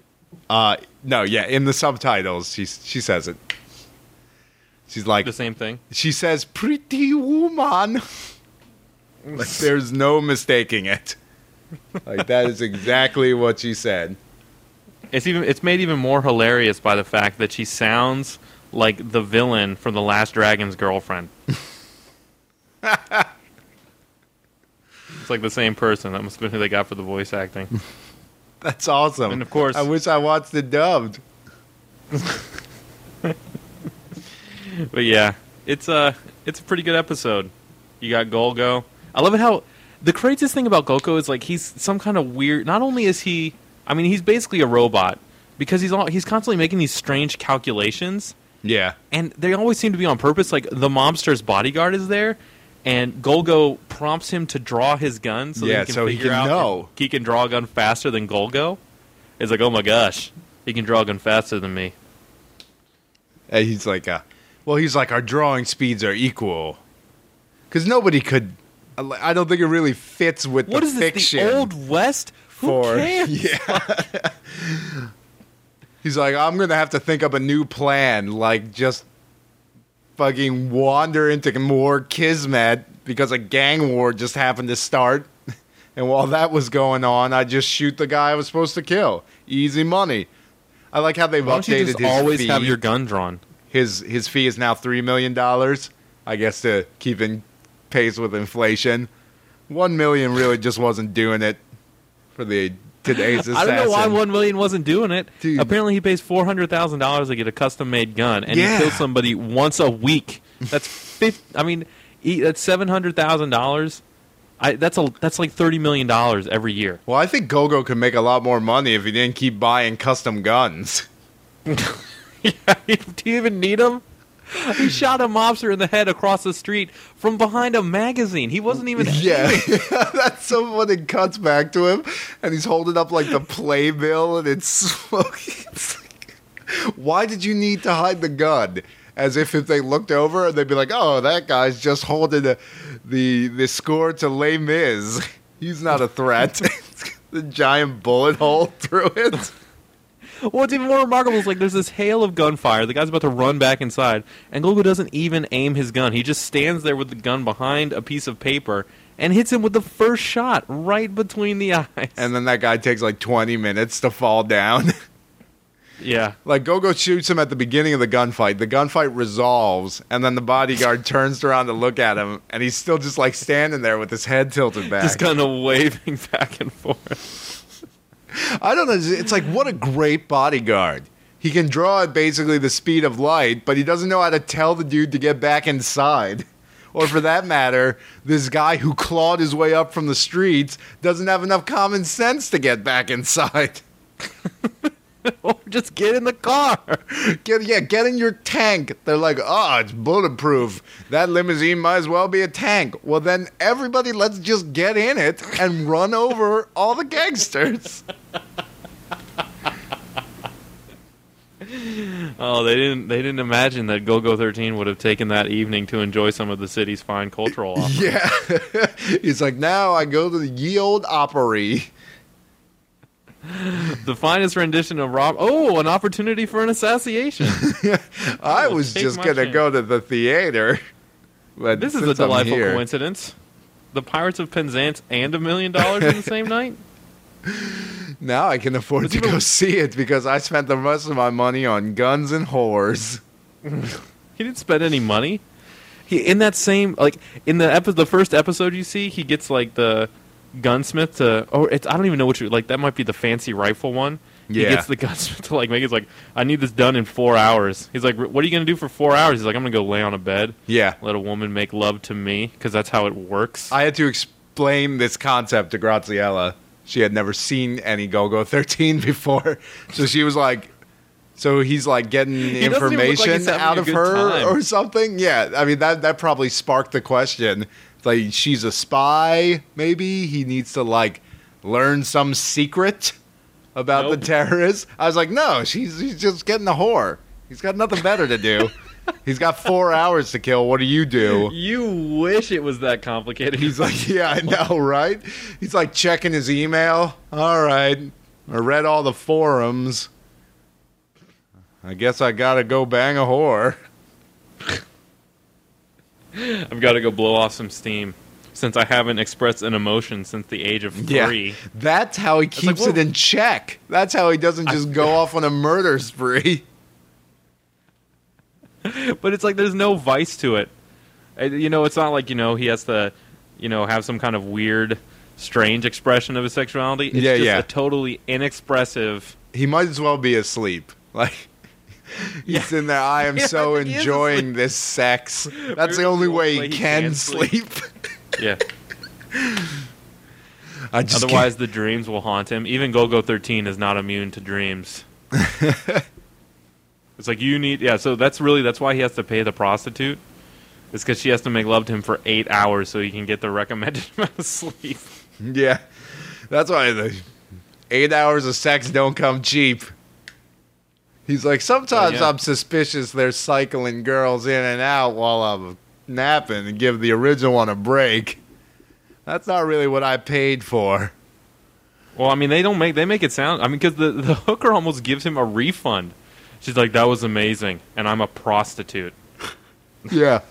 uh, no, yeah. In the subtitles, she she says it. She's like, The same thing. she says, "Pretty woman." (laughs) like, there's no mistaking it. Like that is exactly what she said. It's even it's made even more hilarious by the fact that she sounds like the villain from The Last Dragon's girlfriend. (laughs) it's like the same person. That must have been who they got for the voice acting. (laughs) That's awesome. And of course- I wish I watched it dubbed. (laughs) But yeah, it's a it's a pretty good episode. You got Golgo. I love it how the craziest thing about Golgo is like he's some kind of weird. Not only is he, I mean, he's basically a robot because he's all, he's constantly making these strange calculations, Yeah. and they always seem to be on purpose. Like the mobster's bodyguard is there, and Golgo prompts him to draw his gun so Yeah, that he can so he figure can out know. he can draw a gun faster than Golgo. It's like, oh my gosh, he can draw a gun faster than me. And he's like, uh, well, he's like, our drawing speeds are equal. because nobody could. I don't think it really fits with What the is this? fiction. The old west? For (laughs) yeah. He's like, I'm gonna have to think up a new plan, like just fucking wander into more kismet because a gang war just happened to start. (laughs) And while that was going on, I just shoot the guy I was supposed to kill. Easy money. I like how they've Why don't you updated just his always fee. have your gun drawn? his his fee is now three million dollars. I guess to keep in pace with inflation. One million really just wasn't doing it for the today's assassin. I don't know why one million wasn't doing it. Dude. Apparently, he pays four hundred thousand dollars to get a custom made gun, and Yeah. he kills somebody once a week. That's fifth. I mean, he, that's seven hundred thousand dollars. I that's a that's like thirty million dollars every year. Well, I think Golgo could make a lot more money if he didn't keep buying custom guns. (laughs) yeah, (laughs) do you even need him? He shot a mobster in the head across the street from behind a magazine. He wasn't even. Yeah, (laughs) that's so when it cuts back to him, and he's holding up like the playbill, and it's smoking. (laughs) It's like, why did you need to hide the gun? As if if they looked over, they'd be like, "Oh, that guy's just holding the the, the score to Les Mis. (laughs) He's not a threat." the giant bullet hole through it. What's even more remarkable is like there's this hail of gunfire. The guy's about to run back inside, and Golgo doesn't even aim his gun. He just stands there with the gun behind a piece of paper and hits him with the first shot right between the (laughs) eyes. And then that guy takes like 20 minutes to fall down. (laughs) yeah, Like Golgo shoots him at the beginning of the gunfight. The gunfight resolves, and then the bodyguard (laughs) turns around to look at him, and he's still just like standing there with his head tilted back. just kind of waving back and forth. I don't know. It's like what a great bodyguard. He can draw at basically the speed of light, but he doesn't know how to tell the dude to get back inside. Or for that matter, this guy who clawed his way up from the streets doesn't have enough common sense to get back inside. (laughs) (laughs) or just get in the car. Get, yeah, get in your tank. They're like, oh, it's bulletproof. That limousine might as well be a tank. Well, then everybody, let's just get in it and run over all the gangsters. (laughs) Oh, they didn't. They didn't imagine that Golgo 13 would have taken that evening to enjoy some of the city's fine cultural offerings. (laughs) Yeah. He's like, now I go to the ye old Opry. (laughs) the finest rendition of Rob. Oh, an opportunity for an assassination. (laughs) I was just going to go to the theater. But This is a delightful coincidence. The Pirates of Penzance and a million dollars in the (laughs) same night. Now I can afford to even- go see it because I spent the rest of my money on guns and whores. He didn't spend any money. He in that same like in the epi- the first episode you see he gets like the gunsmith to oh it's I don't even know which like that might be the fancy rifle one. Yeah. He gets the (laughs) gunsmith to like make it's like I need this done in four hours. He's like, what are you gonna do for four hours? He's like, I'm gonna go lay on a bed, Yeah. let a woman make love to me because that's how it works. I had to explain this concept to Graziella. She had never seen any Golgo 13 (laughs) before. So she was like, so he's like getting doesn't like information out of her time. or something. Yeah. I mean, that, that probably sparked the question. Like, she's a spy, maybe? He needs to, like, learn some secret about the Nope. terrorists. I was like, no, she's, he's just getting a whore. He's got nothing better to do. he's got four (laughs) hours to kill. What do you do? you wish it was that complicated. He's like, (laughs) yeah, I know, right? He's like checking his email. All right, I read all the forums. I guess I gotta go bang a whore. (laughs) (laughs) I've got to go blow off some steam since I haven't expressed an emotion since the age of three. that's how he keeps whoa. it in check. That's how he doesn't just (laughs) go off on a murder spree. (laughs) but it's like there's no vice to it. Uh, You know, it's not like you know he has to, you know, have some kind of weird, strange expression of his sexuality. It's Yeah, just yeah. a totally inexpressive. He might as well be asleep. Like (laughs) he's in there. I am (laughs) Yeah, so I think he is enjoying this sex. That's the Maybe only the way only he way he can can sleep. sleep. (laughs) Yeah. I just Otherwise, the dreams will haunt him. Even Golgo 13 is not immune to dreams. it's like you need, yeah. So that's really that's why he has to pay the prostitute. It's because she has to make love to him for eight hours so he can get the recommended amount of sleep. Yeah, that's why the eight hours of sex don't come cheap. He's like, sometimes oh, yeah. I'm suspicious they're cycling girls in and out while I'm napping and give the original one a break. That's not really what I paid for. Well, I mean, they don't make they make it sound. I mean, because the the hooker almost gives him a refund. She's like, "That was amazing," and I'm a prostitute. (laughs) Yeah.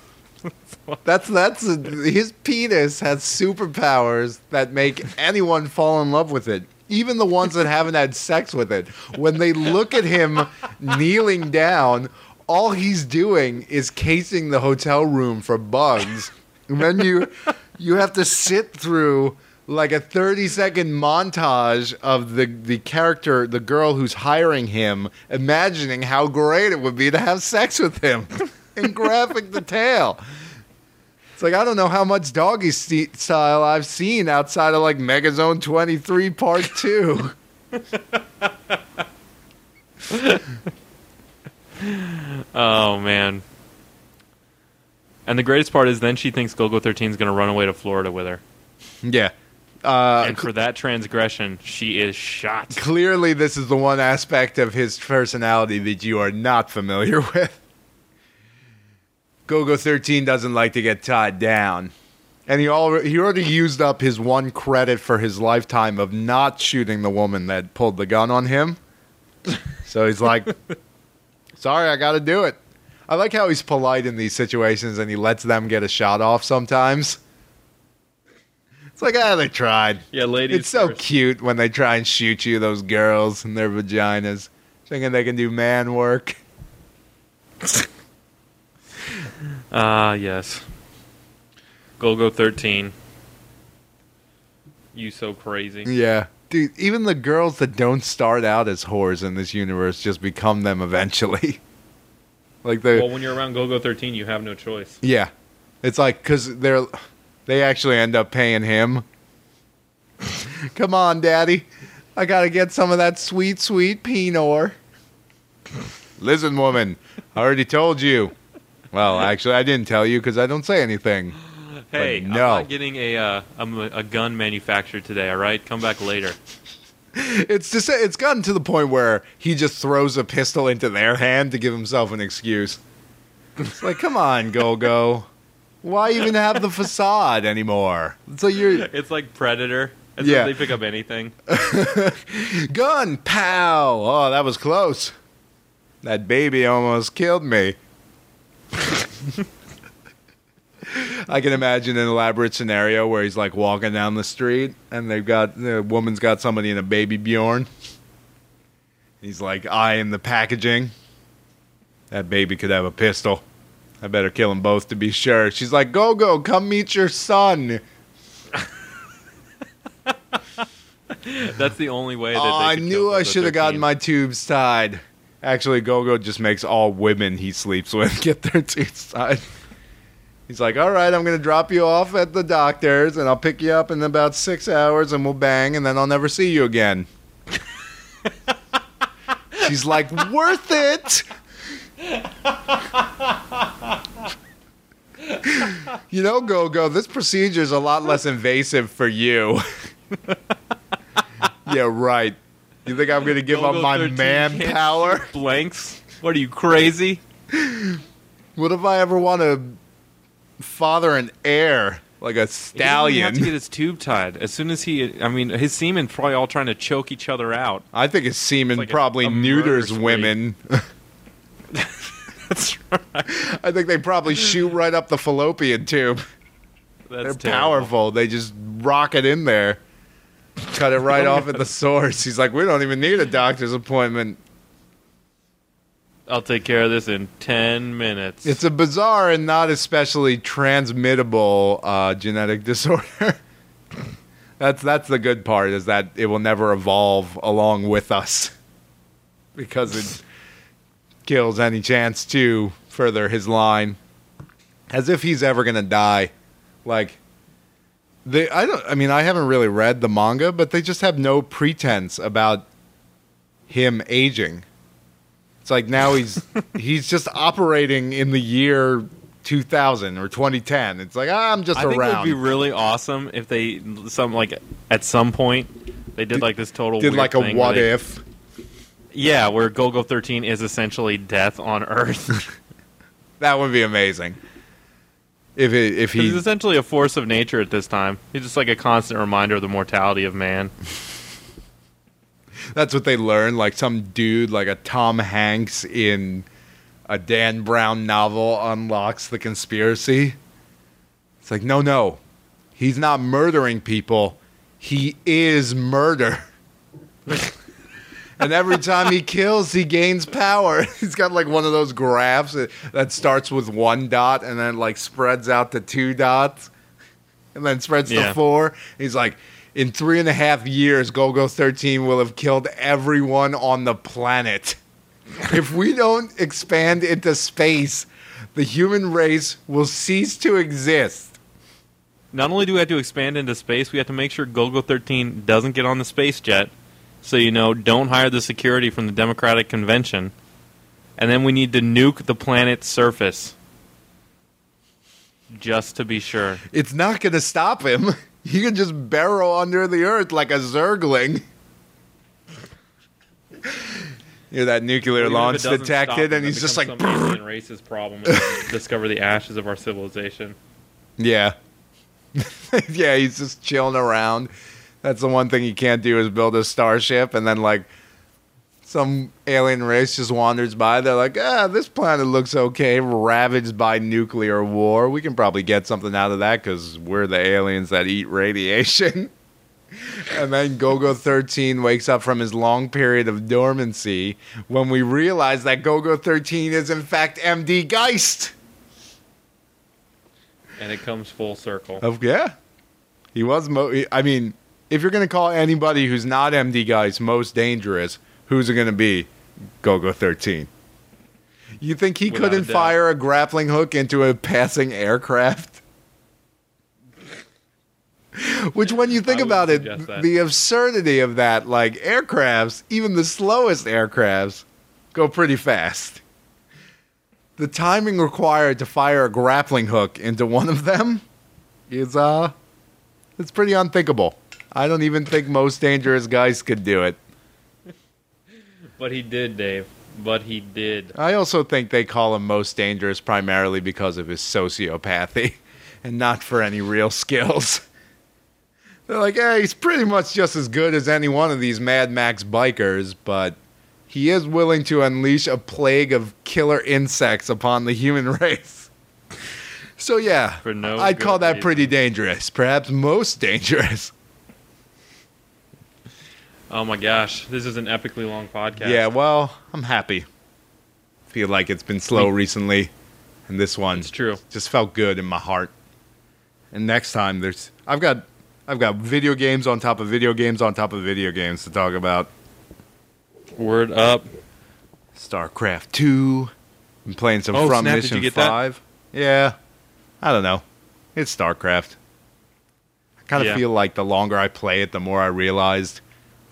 (laughs) That's that's his penis has superpowers that make anyone fall in love with it. Even the ones that haven't had sex with it. When they look at him kneeling down, all he's doing is casing the hotel room for bugs. And then you you have to sit through like a 30 second montage of the the character, the girl who's hiring him, imagining how great it would be to have sex with him (laughs) in graphic detail. It's like I don't know how much doggy st- style I've seen outside of like Megazone 23 Part 2. (laughs) Oh man. And the greatest part is then she thinks Golgo 13 is going to run away to Florida with her. yeah. Uh, and for that transgression, she is shot. clearly this is the one aspect of his personality that you are not familiar (laughs) with. Golgo 13 doesn't like to get tied down. And he already, he already used up his one credit for his lifetime of not shooting the woman that pulled the gun on him. So he's like, (laughs) sorry, I got to do it. I like how he's polite in these situations and he lets them get a shot off sometimes. It's like, ah, they tried. Yeah, ladies. It's so first. cute when they try and shoot you, those girls and their vaginas, thinking they can do man work. (laughs) Ah, yes. Golgo 13. You so crazy. Yeah. Dude, even the girls that don't start out as whores in this universe just become them eventually. (laughs) like the Well, when you're around Golgo 13, you have no choice. yeah, it's like because they're they actually end up paying him. (laughs) Come on, daddy, I gotta get some of that sweet, sweet Pinot. (laughs) Listen, woman, I already told you. Well, actually, I didn't tell you because I don't say anything. Hey, no. I'm not getting a, uh, I'm a, a gun manufactured today, all right? Come back later. (laughs) It's just it's gotten to the point where he just throws a pistol into their hand to give himself an excuse. It's like, come on, (laughs) Golgo. Why even have the facade anymore? So you're It's like Predator. It's Yeah. yeah. They pick up anything. (laughs) gun, pow. Oh, that was close. That baby almost killed me. I can imagine an elaborate scenario where he's like walking down the street and they've got the woman's got somebody in a baby Bjorn. He's like eyeing the packaging. That baby could have a pistol. I better kill them both to be sure. She's like, "Golgo, come meet your son." (laughs) That's the only way that Oh, I knew I should have gotten my tubes tied. Actually, Golgo just makes all women he sleeps with (laughs) get their tubes tied. He's like, all right, I'm going to drop you off at the doctor's and I'll pick you up in about six hours and we'll bang and then I'll never see you again. (laughs) She's like, worth it. you know, Golgo, this procedure is a lot less invasive for you. (laughs) yeah, right. You think I'm going to give up my 13 can't manpower? shoot Blanks? What are you crazy? What if I ever want to father an heir like a He doesn't have to get his tube tied. As soon as he, I mean, his semen probably all trying to choke each other out. I think his semen like a- probably a murder neuters spree. women. (laughs) (laughs) That's right. I think they probably shoot right up the fallopian tube. That's They're terrible. powerful. They just rock it in there. Cut it right off at the (laughs) source. He's like, we don't even need a doctor's appointment. I'll take care of this in ten minutes. It's a bizarre and not especially transmittable uh, genetic (laughs) disorder. that's that's the good part is that it will never evolve along with us (laughs) because it kills any chance to further his line. As if he's ever gonna die. Like they I don't I mean I haven't really read the manga, but they just have no pretense about him aging. It's like now he's (laughs) he's just operating in the year 2000 or 2010. It's like ah, I'm just I think it would be really awesome if they some like at some point they did like this total Did like a what they- if? yeah where Golgo thirteen is essentially death on Earth. (laughs) That would be amazing. If it, if 'Cause he's essentially a force of nature at this time. He's just like a constant reminder of the mortality of man. that's what they learn. Like some dude, like a Tom Hanks in a Dan Brown novel, unlocks the conspiracy. It's like no, no, he's not murdering people. He is murder. (laughs) and every time he kills, he gains power. (laughs) He's got like one of those graphs that- that starts with one dot and then like spreads out to two dots and then spreads Yeah. to four. He's like, in three and a half years, Golgo 13 will have killed everyone on the planet. (laughs) if we don't expand into space, the human race will cease to exist. Not only do we have to expand into space, we have to make sure Golgo 13 doesn't get on the space jet. So, you know, don't hire the security from the Democratic Convention. And then we need to nuke the planet's surface. Just to be sure. It's not going to stop him. (laughs) He can just burrow under the earth like a zergling. (laughs) Yeah, that nuclear Even launch detected, him, and he's just like, becomes some alien racist problem. (laughs) discover the ashes of our civilization. yeah, yeah, he's just chilling around. That's the one thing you can't do is build a starship, and then like some alien race just wanders by. They're like, ah, this planet looks okay, ravaged by nuclear war. We can probably get something out of that because we're the aliens that eat radiation. (laughs) And then Golgo 13 wakes up from his long period of dormancy when we realize that Golgo 13 is in fact MD Geist. And it comes full circle. Of yeah, he was. Mo- I mean, if you're gonna call anybody who's not MD Geist most dangerous, who's it gonna be? Golgo 13. You think he Without couldn't doubt. fire a grappling hook into a passing aircraft? Which, when you think about it, that. the absurdity of that, like aircrafts, even the slowest aircrafts, go pretty fast. The timing required to fire a grappling hook into one of them is, uh, it's pretty unthinkable. I don't even think most dangerous guys could do it. But he did, Dave. But he did. I also think they call him most dangerous primarily because of his sociopathy (laughs) and not for any real skills. (laughs) They're like, hey, he's pretty much just as good as any one of these Mad Max bikers, but he is willing to unleash a plague of killer insects upon the human (laughs) race. So, yeah, no I'd call that reason. pretty dangerous, perhaps most dangerous. Oh my gosh, this is an epically long podcast. Yeah, well, I'm happy. Feel like it's been slow recently, and this one it's true. just felt good in my heart. And next time there's I've got I've got video games on top of video games on top of video games to talk about. Word up. StarCraft 2. I'm playing some Oh, From snap, Mission get that? 5. Yeah. I don't know. It's StarCraft. I kind of Yeah. feel like the longer I play it, the more I realized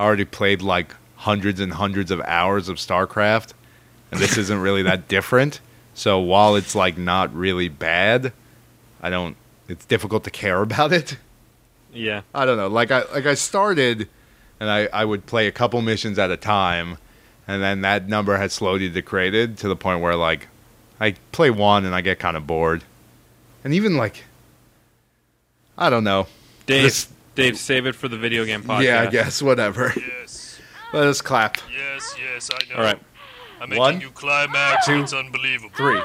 already played like hundreds and hundreds of hours of StarCraft, and this isn't really that (laughs) different. So while it's like not really bad, I don't. It's difficult to care (laughs) about it. Yeah. I don't know. Like I like I started, and I I would play a couple missions at a time, and then that number had slowly degraded to the point where like I play one and I get kind of bored, and even like I don't know. Dave, This- Dave, save it for the video game podcast. Yeah, I guess whatever. Yes, (laughs) Let us clap. yes, yes, I know. All right. I'm making One, you climax. two, it's unbelievable. Three.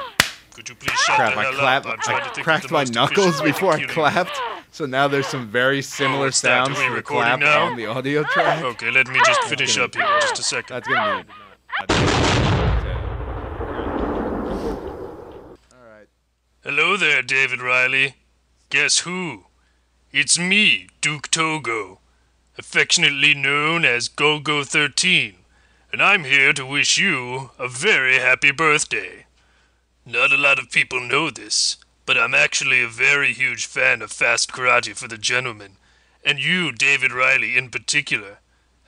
Could you please shut Crap! the I hell clapped. up? I'm trying to think cracked the my knuckles efficient way to before I clapped. So now there's some very oh, similar Oh, sounds Are we to the recording clap now? on the audio track. Okay, let me just finish up here. Just a second. That's gonna be. All right. Hello there, David Riley. Guess who? It's me, Duke Togo, affectionately known as Golgo 13, and I'm here to wish you a very happy birthday. Not a lot of people know this, but I'm actually a very huge fan of fast karate for the gentleman, and you, David Riley, in particular.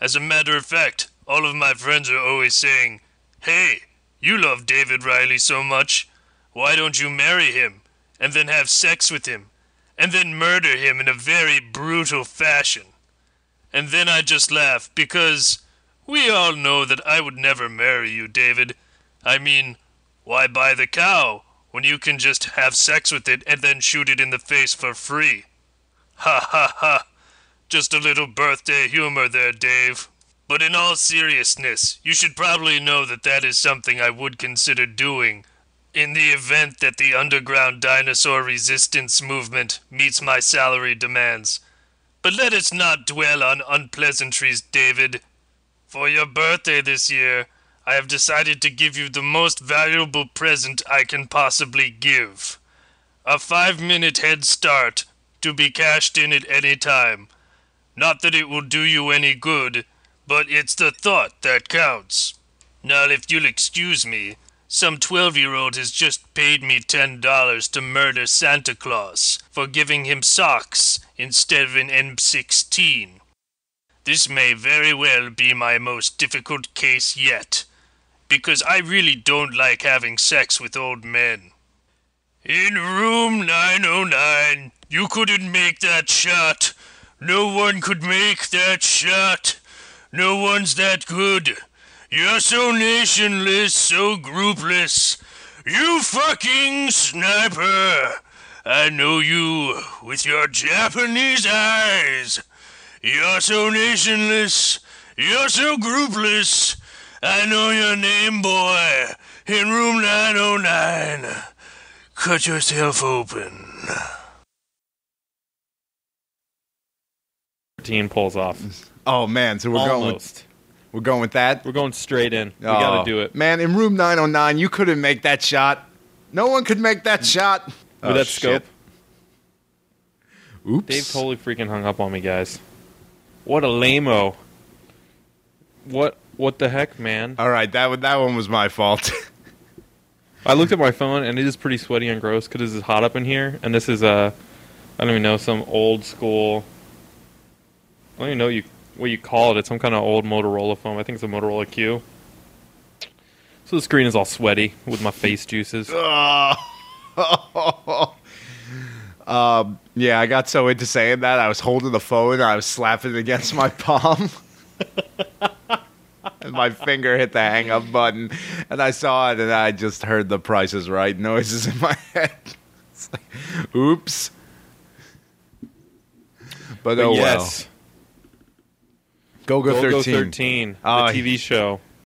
As a matter of fact, all of my friends are always saying, Hey, you love David Riley so much. Why don't you marry him, and then have sex with him, and then murder him in a very brutal fashion? And then I just laugh, because we all know that I would never marry you, David. I mean, why buy the cow when you can just have sex with it and then shoot it in the face for free. Ha ha ha. Just a little birthday humor there, Dave. But in all seriousness, you should probably know that that is something I would consider doing in the event that the underground dinosaur resistance movement meets my salary demands. But let us not dwell on unpleasantries, David. For your birthday this year, I have decided to give you the most valuable present I can possibly give. A five minute head start to be cashed in at any time. Not that it will do you any good, but it's the thought that counts. Now, if you'll excuse me, some 12 year old has just paid me $10 to murder Santa Claus for giving him socks instead of an M16. This may very well be my most difficult case yet, because I really don't like having sex with old men. In room 909, you couldn't make that shot. No one could make that shot. No one's that good. You're so nationless, so groupless. You fucking sniper. I know you with your Japanese eyes. You're so nationless. You're so groupless. I know your name, boy. In room 909. Cut yourself open. 13 pulls off. Oh man, so we're going with, Almost. We're going with that. We're going straight in. We Oh, got to do it. man. In room 909, you couldn't make that shot. No one could make that shot With Oh, that shit. scope. Oops. Dave totally freaking hung up on me, guys. What a lameo. What what the heck, man? All right, that one- that one was my fault. (laughs) I looked at my phone and it is pretty sweaty and gross because it's hot up in here. And this is uh, I don't even know some old school. I don't even know you what you call it. It's some kind of old Motorola phone. I think it's a Motorola Q. So the screen is all sweaty with my face juices. (laughs) um, yeah, I got so into saying that I was holding the phone and I was slapping it against my (laughs) palm. (laughs) and my finger hit the hang up button and I saw it and I just heard the prices right noises in my head. It's like, oops. But, But oh yes, well. Go go Go 13. 13, Oh, the ah, TV show.